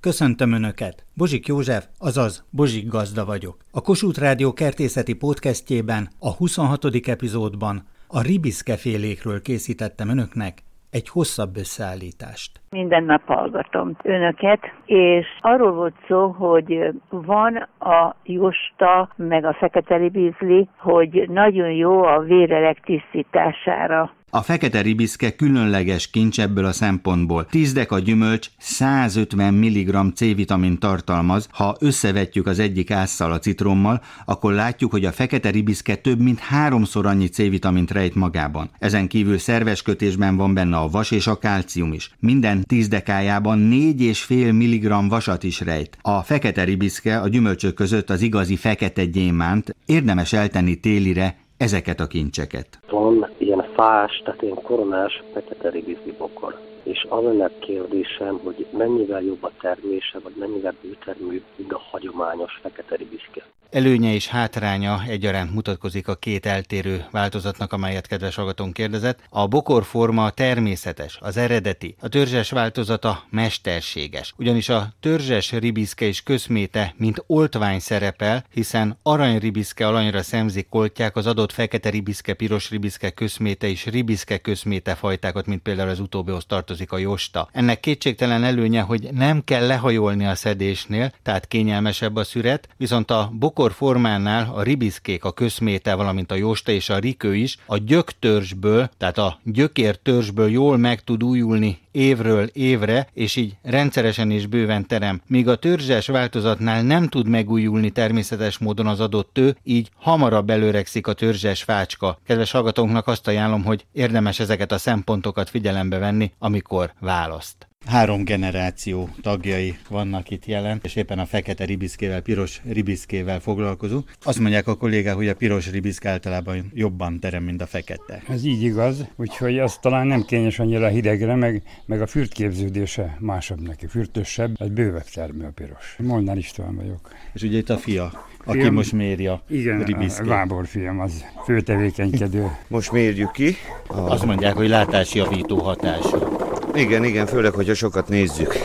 Köszöntöm Önöket! Bozsik József, azaz Bozsik Gazda vagyok. A Kossuth Rádió kertészeti podcastjében, a 26. epizódban a ribiszkefélékről készítettem Önöknek egy hosszabb összeállítást. Minden nap hallgatom önöket, és arról volt szó, hogy van a justa, meg a fekete ribizli, hogy nagyon jó a vérelek tisztítására. A fekete ribiszke különleges kincs ebből a szempontból. 10 deka gyümölcs 150 mg C-vitamin tartalmaz, ha összevetjük az egyik ásszal a citrommal, akkor látjuk, hogy a fekete ribiszke több mint háromszor annyi C-vitamint rejt magában. Ezen kívül szerves kötésben van benne a vas és a kálcium is. Minden 10 dekájában 4,5 mg vasat is rejt. A fekete ribiszke a gyümölcsök között az igazi fekete gyémánt, érdemes eltenni télire ezeket a kincseket. Van fás, tehát ilyen koronás fekete ribizli bokor. És az a kérdésem, hogy mennyivel jobb a termése, vagy mennyivel bőtermű, mint a hagyományos fekete ribiszke. Előnye és hátránya egyaránt mutatkozik a két eltérő változatnak, amelyet kedves hallgatón kérdezett. A bokorforma természetes, az eredeti, a törzses változata mesterséges. Ugyanis a törzses ribiszke és köszméte, mint oltvány szerepel, hiszen aranyribiszke alanyra szemzik koltják az adott fekete ribiszke, piros ribiszke, köszméte és ribiszke köszméte fajtákat, mint például az utóbbihoz tartozik a josta. Ennek kétségtelen előnye, hogy nem kell lehajolni a szedésnél, tehát kényelmesebb a szüret, viszont a bokor formánál a ribiszkék, a köszméte, valamint a jósta és a rikő is a gyöktörzsből, tehát a gyökértörzsből jól meg tud újulni évről évre, és így rendszeresen és bőven terem. Míg a törzses változatnál nem tud megújulni természetes módon az adott tő, így hamarabb előregszik a törzses fácska. Kedves hallgatónknak azt ajánlom, hogy érdemes ezeket a szempontokat figyelembe venni, amikor választ. Három generáció tagjai vannak itt jelen, és éppen a fekete ribiszkével, piros ribiszkével foglalkozunk. Azt mondják a kollégák, hogy a piros ribiszk általában jobban terem, mint a fekete. Ez így igaz, úgyhogy az talán nem kényes annyira hidegre, meg, meg a fürtképződése másabb neki, fürtösebb, ez bővebb termő a piros. Molnár István vagyok. És ugye itt a fia, aki fiam, most méri a Igen, ribiszkét. a Gábor fiam, az főtevékenykedő. Most mérjük ki. A... Azt mondják, hogy látásjavító hatása. Igen, igen, főleg, hogyha sokat nézzük.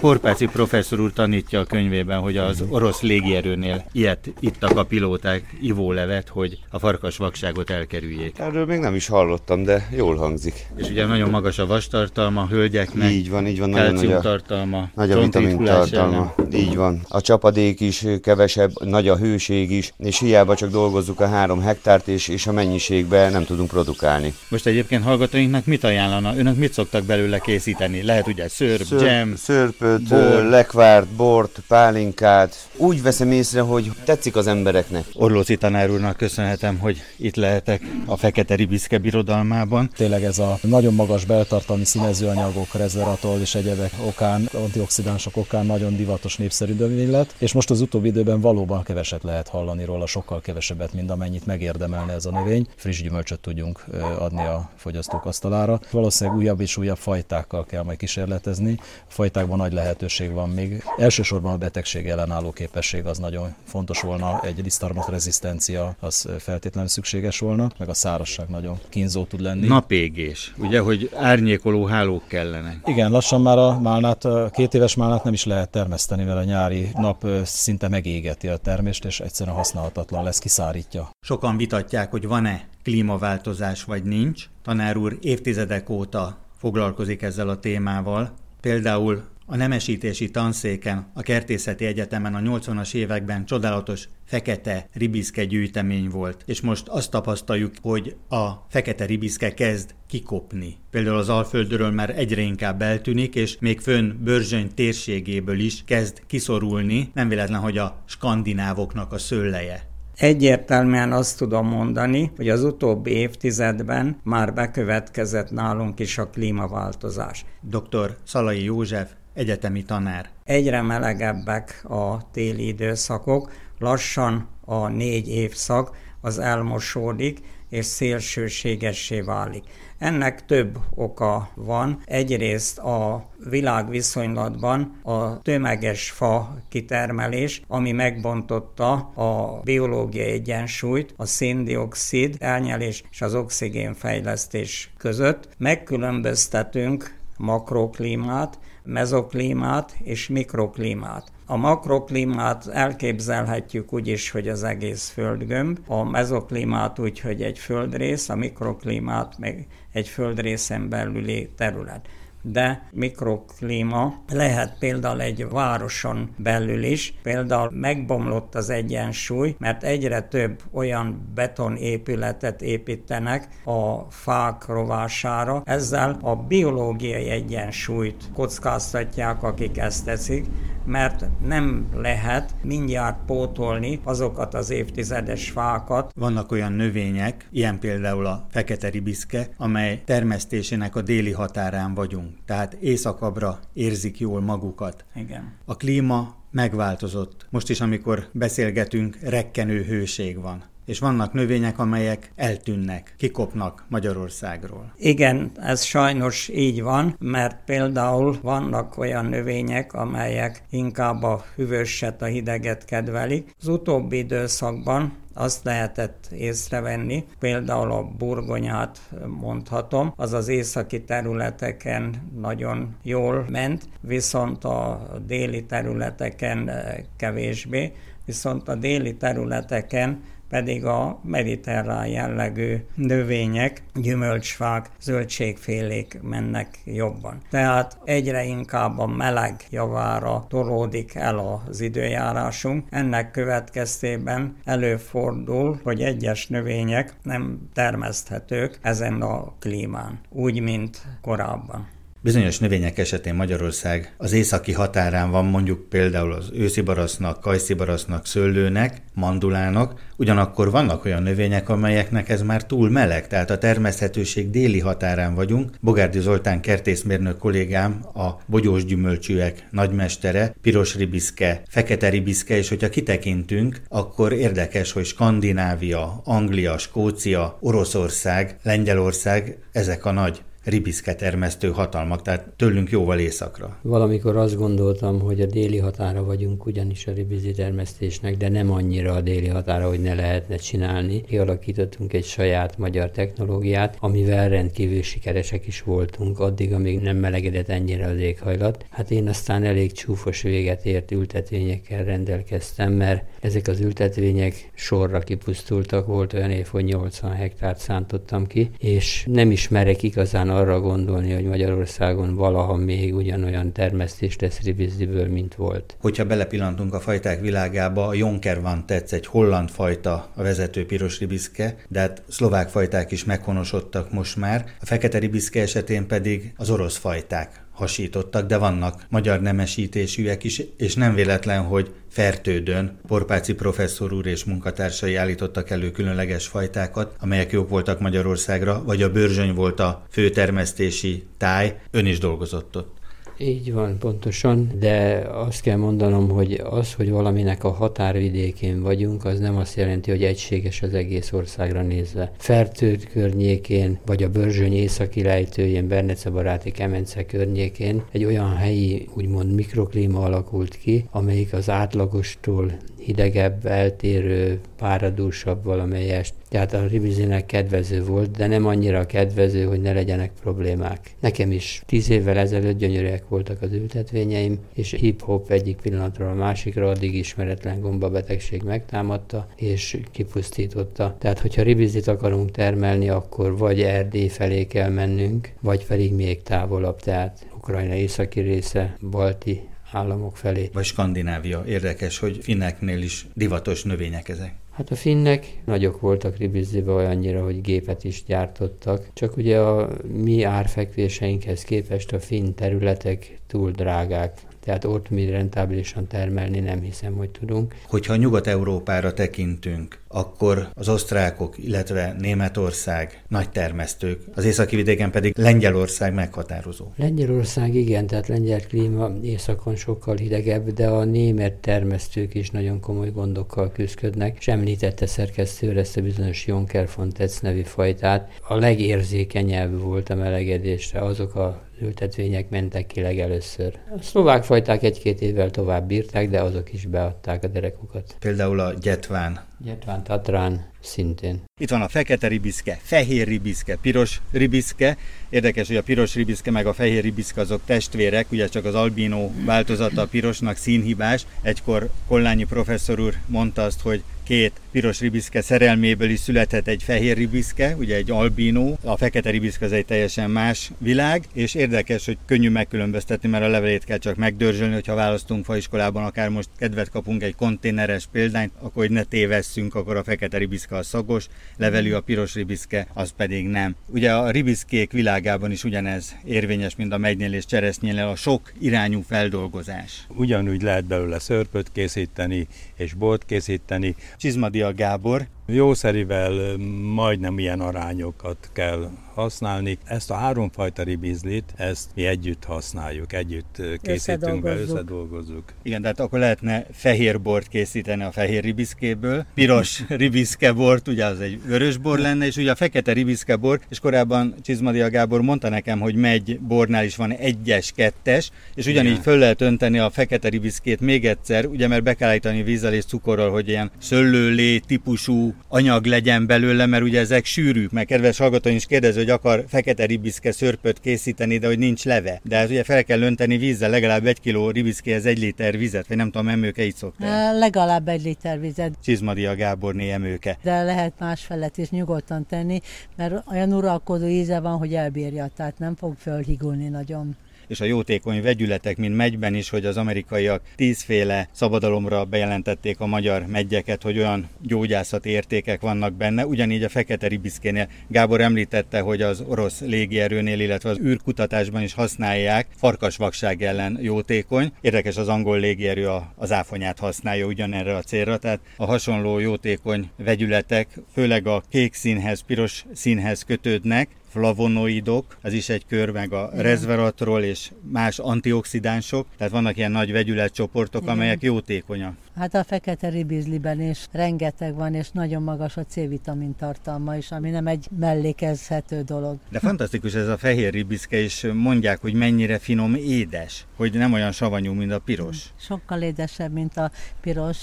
Porpáci professzor úr tanítja a könyvében, hogy az orosz légierőnél ilyet ittak a pilóták ivólevet, hogy a farkas vakságot elkerüljék. Erről még nem is hallottam, de jól hangzik. És ugye nagyon magas a vastartalma, hölgyeknek. Így van, így van. Nagyon nagy a, tartalma, nagy a vitamin tartalma. Így van. A csapadék is kevesebb, nagy a hőség is, és hiába csak dolgozzuk a három hektárt, és, és a mennyiségben nem tudunk produkálni. Most egyébként hallgatóinknak mit ajánlana? Önök mit szoktak belőle készíteni? Lehet ugye szörp, Szörp, jam, szörpöt, bor. lekvárt, bort, pálinkát. Úgy veszem észre, hogy tetszik az embereknek. Orlóci tanár úrnak köszönhetem, hogy itt lehetek a Fekete Ribiszke birodalmában. Tényleg ez a nagyon magas beltartalmi színezőanyagok, rezveratol és egyebek okán, antioxidánsok okán nagyon divatos népszerű növény lett, és most az utóbbi időben valóban keveset lehet hallani róla, sokkal kevesebbet, mint amennyit megérdemelne ez a növény. Friss gyümölcsöt tudjunk adni a fogyasztók asztalára. Valószínűleg újabb és újabb fajtákkal kell majd kísérletezni. A fajtákban nagy lehetőség van még. Elsősorban a betegség ellenálló képesség az nagyon fontos volna, egy lisztarmat rezisztencia az feltétlenül szükséges volna, meg a szárasság nagyon kínzó tud lenni. Napégés, ugye, hogy árnyékoló hálók kellene. Igen, lassan már a málnát, a két éves málnát nem is lehet termeszteni, mert a nyári nap szinte megégeti a termést, és egyszerűen használhatatlan lesz, kiszárítja. Sokan vitatják, hogy van-e klímaváltozás vagy nincs. Tanár úr évtizedek óta foglalkozik ezzel a témával. Például a nemesítési tanszéken, a Kertészeti Egyetemen a 80-as években csodálatos fekete ribiszke gyűjtemény volt, és most azt tapasztaljuk, hogy a fekete ribiszke kezd kikopni. Például az Alföldről már egyre inkább eltűnik, és még fönn Börzsöny térségéből is kezd kiszorulni, nem véletlen, hogy a skandinávoknak a szőleje. Egyértelműen azt tudom mondani, hogy az utóbbi évtizedben már bekövetkezett nálunk is a klímaváltozás. Dr. Szalai József, egyetemi tanár. Egyre melegebbek a téli időszakok, lassan a négy évszak az elmosódik, és szélsőségessé válik. Ennek több oka van. Egyrészt a világviszonylatban a tömeges fa kitermelés, ami megbontotta a biológiai egyensúlyt, a széndiokszid elnyelés és az oxigénfejlesztés között. Megkülönböztetünk makroklímát, mezoklímát és mikroklímát. A makroklímát elképzelhetjük úgy is, hogy az egész földgömb, a mezoklímát úgy, hogy egy földrész, a mikroklímát meg egy földrészen belüli terület de mikroklíma lehet például egy városon belül is. Például megbomlott az egyensúly, mert egyre több olyan betonépületet építenek a fák rovására. Ezzel a biológiai egyensúlyt kockáztatják, akik ezt teszik, mert nem lehet mindjárt pótolni azokat az évtizedes fákat. Vannak olyan növények, ilyen például a fekete ribiszke, amely termesztésének a déli határán vagyunk, tehát északabbra érzik jól magukat. Igen. A klíma megváltozott. Most is, amikor beszélgetünk, rekkenő hőség van és vannak növények, amelyek eltűnnek, kikopnak Magyarországról. Igen, ez sajnos így van, mert például vannak olyan növények, amelyek inkább a hűvöset, a hideget kedvelik. Az utóbbi időszakban azt lehetett észrevenni, például a burgonyát mondhatom, az az északi területeken nagyon jól ment, viszont a déli területeken kevésbé, viszont a déli területeken pedig a mediterrán jellegű növények, gyümölcsfák, zöldségfélék mennek jobban. Tehát egyre inkább a meleg javára tolódik el az időjárásunk. Ennek következtében előfordul, hogy egyes növények nem termeszthetők ezen a klímán, úgy, mint korábban. Bizonyos növények esetén Magyarország az északi határán van mondjuk például az őszi barasznak, kajszi barasznak, szőlőnek, mandulának, ugyanakkor vannak olyan növények, amelyeknek ez már túl meleg, tehát a termeszthetőség déli határán vagyunk. Bogárdi Zoltán kertészmérnök kollégám, a bogyós gyümölcsűek nagymestere, piros ribiszke, fekete ribiszke, és hogyha kitekintünk, akkor érdekes, hogy Skandinávia, Anglia, Skócia, Oroszország, Lengyelország, ezek a nagy ribiszke termesztő hatalmak, tehát tőlünk jóval északra. Valamikor azt gondoltam, hogy a déli határa vagyunk ugyanis a ribizi termesztésnek, de nem annyira a déli határa, hogy ne lehetne csinálni. Kialakítottunk egy saját magyar technológiát, amivel rendkívül sikeresek is voltunk, addig, amíg nem melegedett ennyire az éghajlat. Hát én aztán elég csúfos véget ért ültetvényekkel rendelkeztem, mert ezek az ültetvények sorra kipusztultak, volt olyan év, hogy 80 hektárt szántottam ki, és nem ismerek igazán arra gondolni, hogy Magyarországon valaha még ugyanolyan termesztés lesz ribiziből, mint volt. Hogyha belepillantunk a fajták világába, a Jonker van tetsz egy holland fajta, a vezető piros ribiszke, de hát szlovák fajták is meghonosodtak most már. A fekete ribiszke esetén pedig az orosz fajták hasítottak, de vannak magyar nemesítésűek is, és nem véletlen, hogy Fertődön Porpáci professzor úr és munkatársai állítottak elő különleges fajtákat, amelyek jók voltak Magyarországra, vagy a bőrzsöny volt a főtermesztési táj, ön is dolgozott ott. Így van, pontosan, de azt kell mondanom, hogy az, hogy valaminek a határvidékén vagyunk, az nem azt jelenti, hogy egységes az egész országra nézve. Fertőd környékén, vagy a Börzsöny északi lejtőjén, Bernece baráti Kemence környékén egy olyan helyi, úgymond mikroklíma alakult ki, amelyik az átlagostól hidegebb, eltérő, páradúsabb valamelyest. Tehát a ribizinek kedvező volt, de nem annyira kedvező, hogy ne legyenek problémák. Nekem is tíz évvel ezelőtt gyönyörűek voltak az ültetvényeim, és hip-hop egyik pillanatról a másikra addig ismeretlen gombabetegség megtámadta, és kipusztította. Tehát, hogyha ribizit akarunk termelni, akkor vagy Erdély felé kell mennünk, vagy pedig még távolabb, tehát Ukrajna északi része, balti államok felé. Vagy Skandinávia. Érdekes, hogy finneknél is divatos növények ezek. Hát a finnek nagyok voltak Ribizzibe olyannyira, hogy gépet is gyártottak, csak ugye a mi árfekvéseinkhez képest a finn területek túl drágák, tehát ott mi rentábilisan termelni nem hiszem, hogy tudunk. Hogyha Nyugat-Európára tekintünk, akkor az osztrákok, illetve Németország nagy termesztők, az északi vidéken pedig Lengyelország meghatározó. Lengyelország igen, tehát lengyel klíma északon sokkal hidegebb, de a német termesztők is nagyon komoly gondokkal küzdködnek, és említette szerkesztő ezt a bizonyos Jonker von Tetz nevű fajtát. A legérzékenyebb volt a melegedésre, azok a ültetvények mentek ki legelőször. A szlovák fajták egy-két évvel tovább bírták, de azok is beadták a derekukat. Például a gyetván Nyetván Tatrán szintén. Itt van a fekete ribiszke, fehér ribiszke, piros ribiszke. Érdekes, hogy a piros ribiszke meg a fehér ribiszke azok testvérek, ugye csak az albino változata a pirosnak színhibás. Egykor Kollányi professzor úr mondta azt, hogy két piros ribiszke szerelméből is született egy fehér ribiszke, ugye egy albino, a fekete ribiszke az egy teljesen más világ, és érdekes, hogy könnyű megkülönböztetni, mert a levelét kell csak megdörzsölni, hogyha választunk faiskolában, akár most kedvet kapunk egy konténeres példányt, akkor hogy ne tévesszünk, akkor a fekete ribiszke a szagos, levelű a piros ribiszke, az pedig nem. Ugye a ribiszkék világában is ugyanez érvényes, mint a megynél és cseresznyénél, a sok irányú feldolgozás. Ugyanúgy lehet belőle szörpöt készíteni és bort készíteni. Csizmadia Gábor. Jószerivel majdnem ilyen arányokat kell használni. Ezt a háromfajta ribizlit, ezt mi együtt használjuk, együtt készítünk be, összedolgozzuk. Igen, tehát akkor lehetne fehér bort készíteni a fehér ribiszkéből, piros ribiszkebort, ugye az egy vörös bor lenne, és ugye a fekete ribiszkebor, és korábban Csizmadia Gábor mondta nekem, hogy megy bornál is van egyes, kettes, és ugyanígy Igen. föl lehet önteni a fekete ribiszkét még egyszer, ugye mert be kell állítani vízzel és cukorral, hogy ilyen szöllőlé típusú anyag legyen belőle, mert ugye ezek sűrűk, mert kedves hallgató is kérdez, hogy akar fekete ribiszke szörpöt készíteni, de hogy nincs leve. De hát ugye fel kell önteni vízzel, legalább egy kiló ribiszkéhez egy liter vizet, vagy nem tudom, emőke így szokták. Legalább egy liter vizet. Csizmadia Gáborné emőke. De lehet más felett is nyugodtan tenni, mert olyan uralkodó íze van, hogy elbírja, tehát nem fog fölhigulni nagyon és a jótékony vegyületek, mint megyben is, hogy az amerikaiak tízféle szabadalomra bejelentették a magyar megyeket, hogy olyan gyógyászati értékek vannak benne. Ugyanígy a fekete ribiszkénél Gábor említette, hogy az orosz légierőnél, illetve az űrkutatásban is használják farkasvakság ellen jótékony. Érdekes, az angol légierő az áfonyát használja ugyanerre a célra, tehát a hasonló jótékony vegyületek, főleg a kék színhez, piros színhez kötődnek, flavonoidok, az is egy kör, meg a Igen. és más antioxidánsok, tehát vannak ilyen nagy vegyületcsoportok, Igen. amelyek jótékonyak. Hát a fekete ribizliben is rengeteg van, és nagyon magas a C-vitamin tartalma is, ami nem egy mellékezhető dolog. De fantasztikus ez a fehér ribizke, és mondják, hogy mennyire finom édes, hogy nem olyan savanyú, mint a piros. Sokkal édesebb, mint a piros,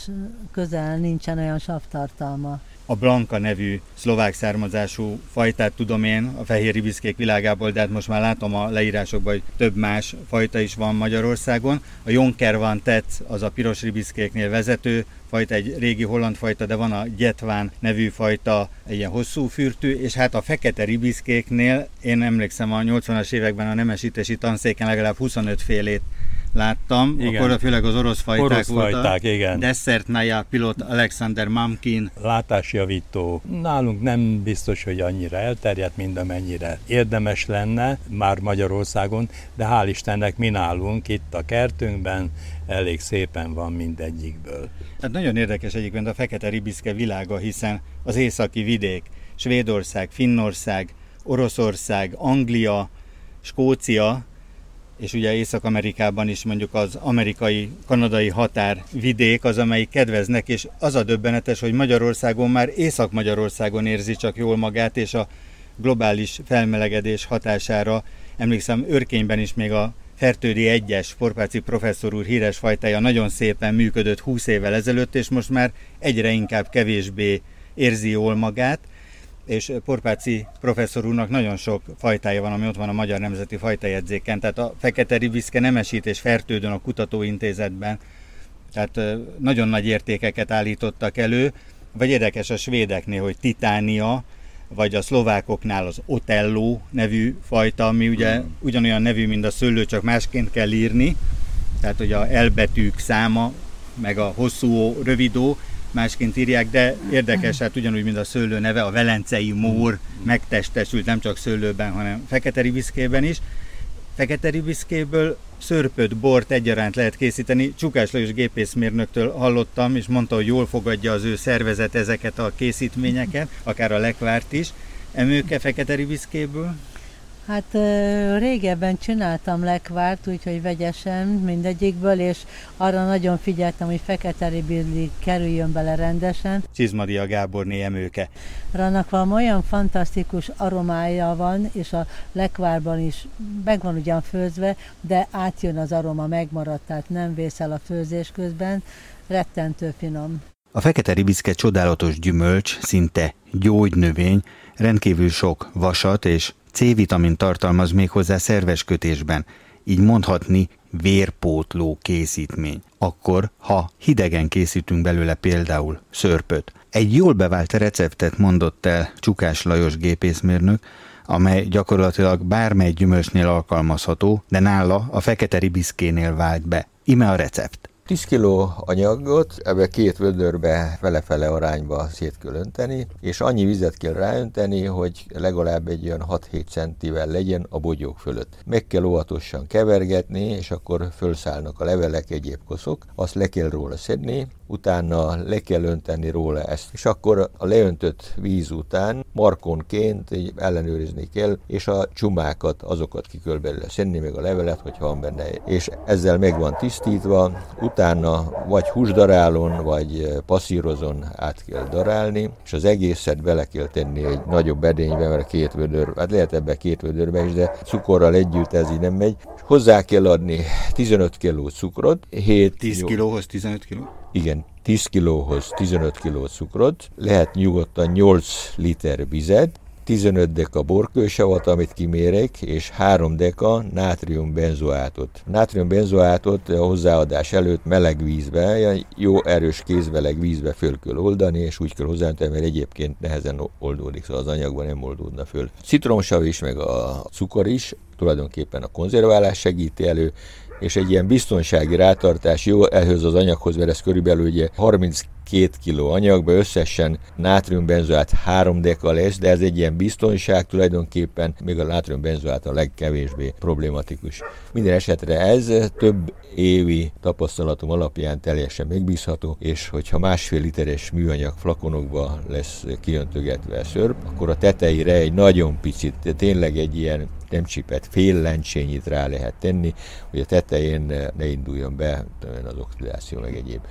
közel nincsen olyan savtartalma a Blanka nevű szlovák származású fajtát tudom én a fehér ribiszkék világából, de hát most már látom a leírásokban, hogy több más fajta is van Magyarországon. A Jonker van Tetz, az a piros ribiszkéknél vezető fajta, egy régi holland fajta, de van a Gyetván nevű fajta, egy ilyen hosszú fürtű, és hát a fekete ribiszkéknél, én emlékszem a 80-as években a nemesítési tanszéken legalább 25 félét láttam, igen. akkor főleg az orosz fajták, orosz voltak. fajták igen. Dessert Naya pilot Alexander Mamkin. Látásjavító. Nálunk nem biztos, hogy annyira elterjedt, mint amennyire érdemes lenne már Magyarországon, de hál' Istennek mi nálunk itt a kertünkben elég szépen van mindegyikből. Hát nagyon érdekes egyébként a fekete ribiszke világa, hiszen az északi vidék, Svédország, Finnország, Oroszország, Anglia, Skócia, és ugye Észak-Amerikában is mondjuk az amerikai-kanadai határ vidék az, amelyik kedveznek, és az a döbbenetes, hogy Magyarországon már Észak-Magyarországon érzi csak jól magát, és a globális felmelegedés hatására, emlékszem Örkényben is még a Fertődi egyes Forpáci professzor úr híres fajtája nagyon szépen működött 20 évvel ezelőtt, és most már egyre inkább kevésbé érzi jól magát, és Porpáci professzor úrnak nagyon sok fajtája van, ami ott van a Magyar Nemzeti Fajtajegyzéken, tehát a fekete ribiszke nemesít és fertődön a kutatóintézetben, tehát nagyon nagy értékeket állítottak elő, vagy érdekes a svédeknél, hogy titánia, vagy a szlovákoknál az Otello nevű fajta, ami ugye ugyanolyan nevű, mint a szőlő, csak másként kell írni, tehát hogy a elbetűk száma, meg a hosszú ó, rövid ó, másként írják, de érdekes, hát ugyanúgy, mint a szőlő neve, a velencei mór megtestesült nem csak szőlőben, hanem fekete ribiszkében is. Fekete ribiszkéből szörpöt, bort egyaránt lehet készíteni. Csukás Lajos gépészmérnöktől hallottam, és mondta, hogy jól fogadja az ő szervezet ezeket a készítményeket, akár a lekvárt is. Emőke fekete ribiszkéből? Hát régebben csináltam lekvárt, úgyhogy vegyesen mindegyikből, és arra nagyon figyeltem, hogy fekete ribizli kerüljön bele rendesen. Csizmadia Gáborné emőke. Annak valami olyan fantasztikus aromája van, és a lekvárban is meg van ugyan főzve, de átjön az aroma, megmaradt, tehát nem vészel a főzés közben, rettentő finom. A fekete ribiszke csodálatos gyümölcs, szinte gyógynövény, rendkívül sok vasat és C-vitamin tartalmaz még hozzá szerves kötésben, így mondhatni vérpótló készítmény. Akkor, ha hidegen készítünk belőle például szörpöt. Egy jól bevált receptet mondott el Csukás Lajos gépészmérnök, amely gyakorlatilag bármely gyümölcsnél alkalmazható, de nála a fekete ribiszkénél vált be. Ime a recept. 10 kg anyagot ebbe két vödörbe fele-fele arányba szét és annyi vizet kell ráönteni, hogy legalább egy olyan 6-7 centivel legyen a bogyók fölött. Meg kell óvatosan kevergetni, és akkor fölszállnak a levelek, egyéb koszok, azt le kell róla szedni, utána le kell önteni róla ezt, és akkor a leöntött víz után markonként ellenőrizni kell, és a csumákat, azokat ki kell belőle szedni, meg a levelet, hogyha van benne, és ezzel meg van tisztítva, utána vagy húsdarálon, vagy passzírozon át kell darálni, és az egészet bele kell tenni egy nagyobb edénybe, mert két vödör, hát lehet ebbe két vödörbe is, de cukorral együtt ez így nem megy. Hozzá kell adni 15 kg cukrot, 7 10 kilóhoz 15 kg? Igen, 10 kilóhoz 15 kg cukrot, lehet nyugodtan 8 liter vizet, 15 deka borkősavat, amit kimérek, és 3 deka nátriumbenzoátot. Nátriumbenzoátot a hozzáadás előtt meleg vízbe, jó erős kézmeleg vízbe föl kell oldani, és úgy kell hozzátenni, mert egyébként nehezen oldódik, szóval az anyagban nem oldódna föl. Citromsav is, meg a cukor is, tulajdonképpen a konzerválás segíti elő, és egy ilyen biztonsági rátartás jó ehhez az anyaghoz, mert ez körülbelül ugye 32 kg anyagba összesen nátriumbenzoát 3 deka lesz, de ez egy ilyen biztonság tulajdonképpen, még a nátriumbenzoát a legkevésbé problematikus. Minden esetre ez több évi tapasztalatom alapján teljesen megbízható, és hogyha másfél literes műanyag flakonokba lesz kiöntögetve szörp, akkor a tetejére egy nagyon picit, tényleg egy ilyen nem csipet, fél lencsényit rá lehet tenni, hogy a tetején ne induljon be az oxidáció meg egyéb.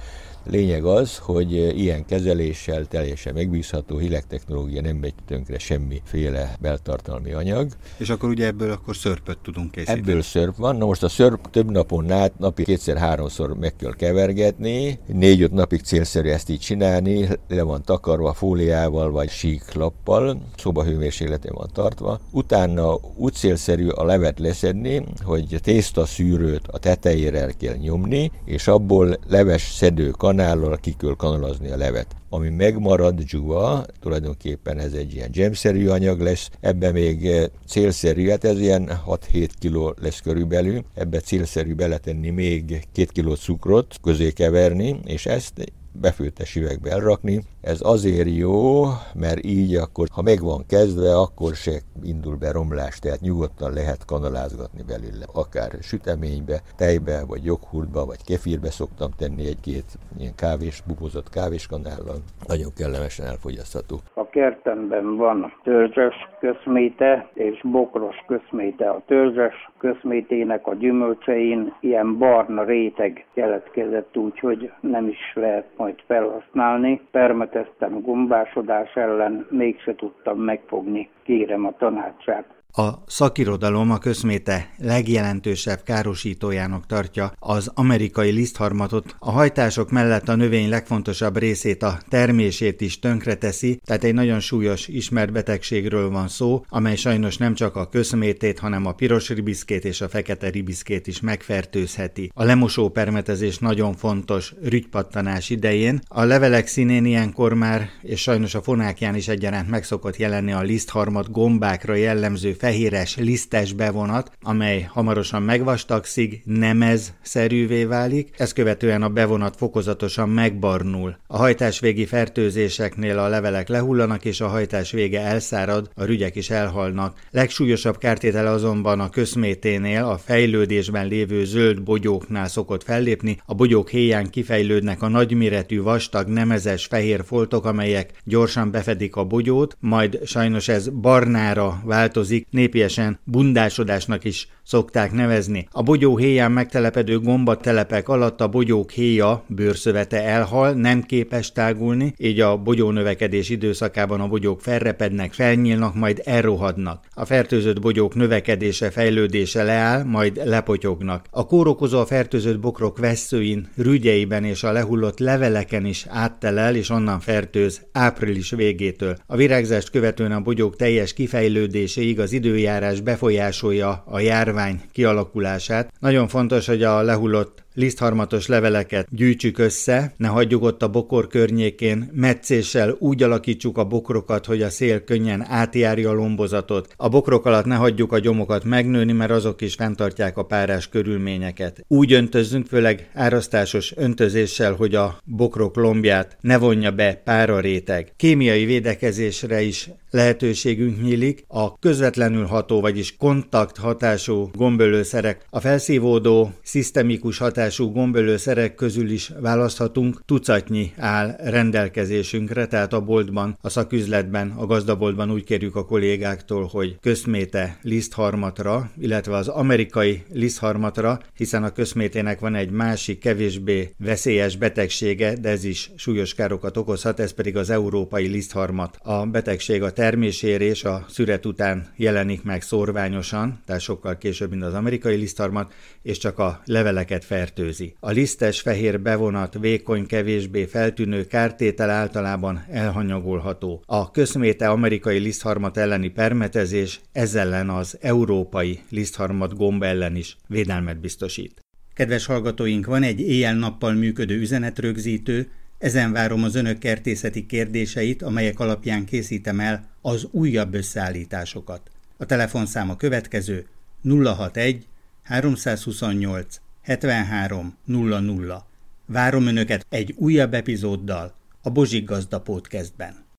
Lényeg az, hogy ilyen kezeléssel teljesen megbízható hidegtechnológia nem megy tönkre semmiféle beltartalmi anyag. És akkor ugye ebből akkor szörpöt tudunk készíteni? Ebből szörp van. Na most a szörp több napon át, napi kétszer-háromszor meg kell kevergetni. Négy-öt napig célszerű ezt így csinálni. Le van takarva fóliával vagy síklappal. Szobahőmérsékleten van tartva. Utána úgy célszerű a levet leszedni, hogy a tészta szűrőt a tetejére kell nyomni, és abból leves szedő kanállal ki kell kanalazni a levet. Ami megmarad dzsuva, tulajdonképpen ez egy ilyen gemszerű anyag lesz, ebbe még eh, célszerű, hát ez ilyen 6-7 kg lesz körülbelül, ebbe célszerű beletenni még 2 kg cukrot, közé keverni, és ezt befőttes üvegbe elrakni. Ez azért jó, mert így akkor, ha meg van kezdve, akkor se indul be romlás, tehát nyugodtan lehet kanalázgatni belőle. Akár süteménybe, tejbe, vagy joghurtba, vagy kefirbe szoktam tenni egy-két ilyen kávés, bubozott kávéskanállal. Nagyon kellemesen elfogyasztható. A kertemben van törzses közméte és bokros közméte. A törzses közmétének a gyümölcsein ilyen barna réteg keletkezett, úgyhogy nem is lehet majd felhasználni. Permeteztem gombásodás ellen, mégse tudtam megfogni. Kérem a tanácsát. A szakirodalom a közméte legjelentősebb károsítójának tartja az amerikai lisztharmatot. A hajtások mellett a növény legfontosabb részét a termését is tönkreteszi, tehát egy nagyon súlyos ismert betegségről van szó, amely sajnos nem csak a közmétét, hanem a piros ribiszkét és a fekete ribiszkét is megfertőzheti. A lemosó permetezés nagyon fontos rügypattanás idején. A levelek színén ilyenkor már, és sajnos a fonákján is egyaránt megszokott jelenni a lisztharmat gombákra jellemző fehéres, lisztes bevonat, amely hamarosan megvastagszik, nemez-szerűvé válik, ezt követően a bevonat fokozatosan megbarnul. A hajtás végi fertőzéseknél a levelek lehullanak, és a hajtás vége elszárad, a rügyek is elhalnak. Legsúlyosabb kártétel azonban a közméténél, a fejlődésben lévő zöld bogyóknál szokott fellépni, a bogyók héján kifejlődnek a nagyméretű, vastag, nemezes fehér foltok, amelyek gyorsan befedik a bogyót, majd sajnos ez barnára változik, népiesen bundásodásnak is szokták nevezni. A bogyó héján megtelepedő gombatelepek alatt a bogyók héja bőrszövete elhal, nem képes tágulni, így a bogyó növekedés időszakában a bogyók felrepednek, felnyílnak, majd elrohadnak. A fertőzött bogyók növekedése, fejlődése leáll, majd lepotyognak. A kórokozó a fertőzött bokrok veszőin, rügyeiben és a lehullott leveleken is áttelel, és onnan fertőz április végétől. A virágzást követően a bogyók teljes kifejlődéséig az időjárás befolyásolja a járvány kialakulását. Nagyon fontos, hogy a lehullott lisztharmatos leveleket gyűjtsük össze, ne hagyjuk ott a bokor környékén, meccéssel úgy alakítsuk a bokrokat, hogy a szél könnyen átjárja a lombozatot. A bokrok alatt ne hagyjuk a gyomokat megnőni, mert azok is fenntartják a párás körülményeket. Úgy öntözzünk, főleg árasztásos öntözéssel, hogy a bokrok lombját ne vonja be páraréteg. Kémiai védekezésre is lehetőségünk nyílik, a közvetlenül ható, vagyis kontakt hatású gombölőszerek, a felszívódó, szisztemikus hatású gombölőszerek közül is választhatunk, tucatnyi áll rendelkezésünkre, tehát a boltban, a szaküzletben, a gazdaboltban úgy kérjük a kollégáktól, hogy közméte lisztharmatra, illetve az amerikai lisztharmatra, hiszen a közmétének van egy másik, kevésbé veszélyes betegsége, de ez is súlyos károkat okozhat, ez pedig az európai lisztharmat. A betegség a termésérés a szüret után jelenik meg szorványosan, tehát sokkal később, mint az amerikai lisztharmat, és csak a leveleket fertőzi. A lisztes fehér bevonat vékony, kevésbé feltűnő kártétel általában elhanyagolható. A közméte amerikai lisztharmat elleni permetezés ez ellen az európai lisztharmat gomb ellen is védelmet biztosít. Kedves hallgatóink, van egy éjjel-nappal működő üzenetrögzítő, ezen várom az önök kertészeti kérdéseit, amelyek alapján készítem el az újabb összeállításokat. A telefonszám a következő 061 328 73 00. Várom önöket egy újabb epizóddal a Bozsik Gazda Podcastben.